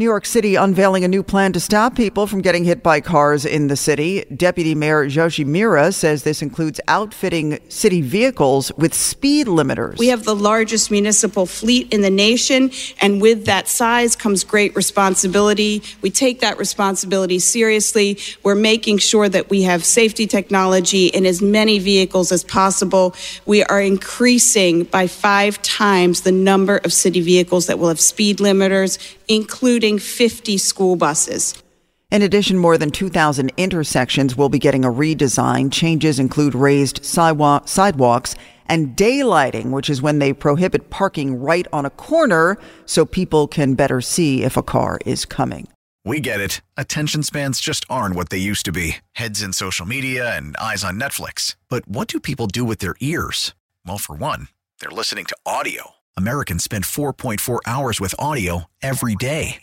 New York City unveiling a new plan to stop people from getting hit by cars in the city. Deputy Mayor Joshi Mira says this includes outfitting city vehicles with speed limiters. We have the largest municipal fleet in the nation, and with that size comes great responsibility. We take that responsibility seriously. We're making sure that we have safety technology in as many vehicles as possible. We are increasing by five times the number of city vehicles that will have speed limiters, including 50 school buses. In addition, more than 2,000 intersections will be getting a redesign. Changes include raised sidewalks and daylighting, which is when they prohibit parking right on a corner so people can better see if a car is coming. We get it. Attention spans just aren't what they used to be heads in social media and eyes on Netflix. But what do people do with their ears? Well, for one, they're listening to audio. Americans spend 4.4 hours with audio every day.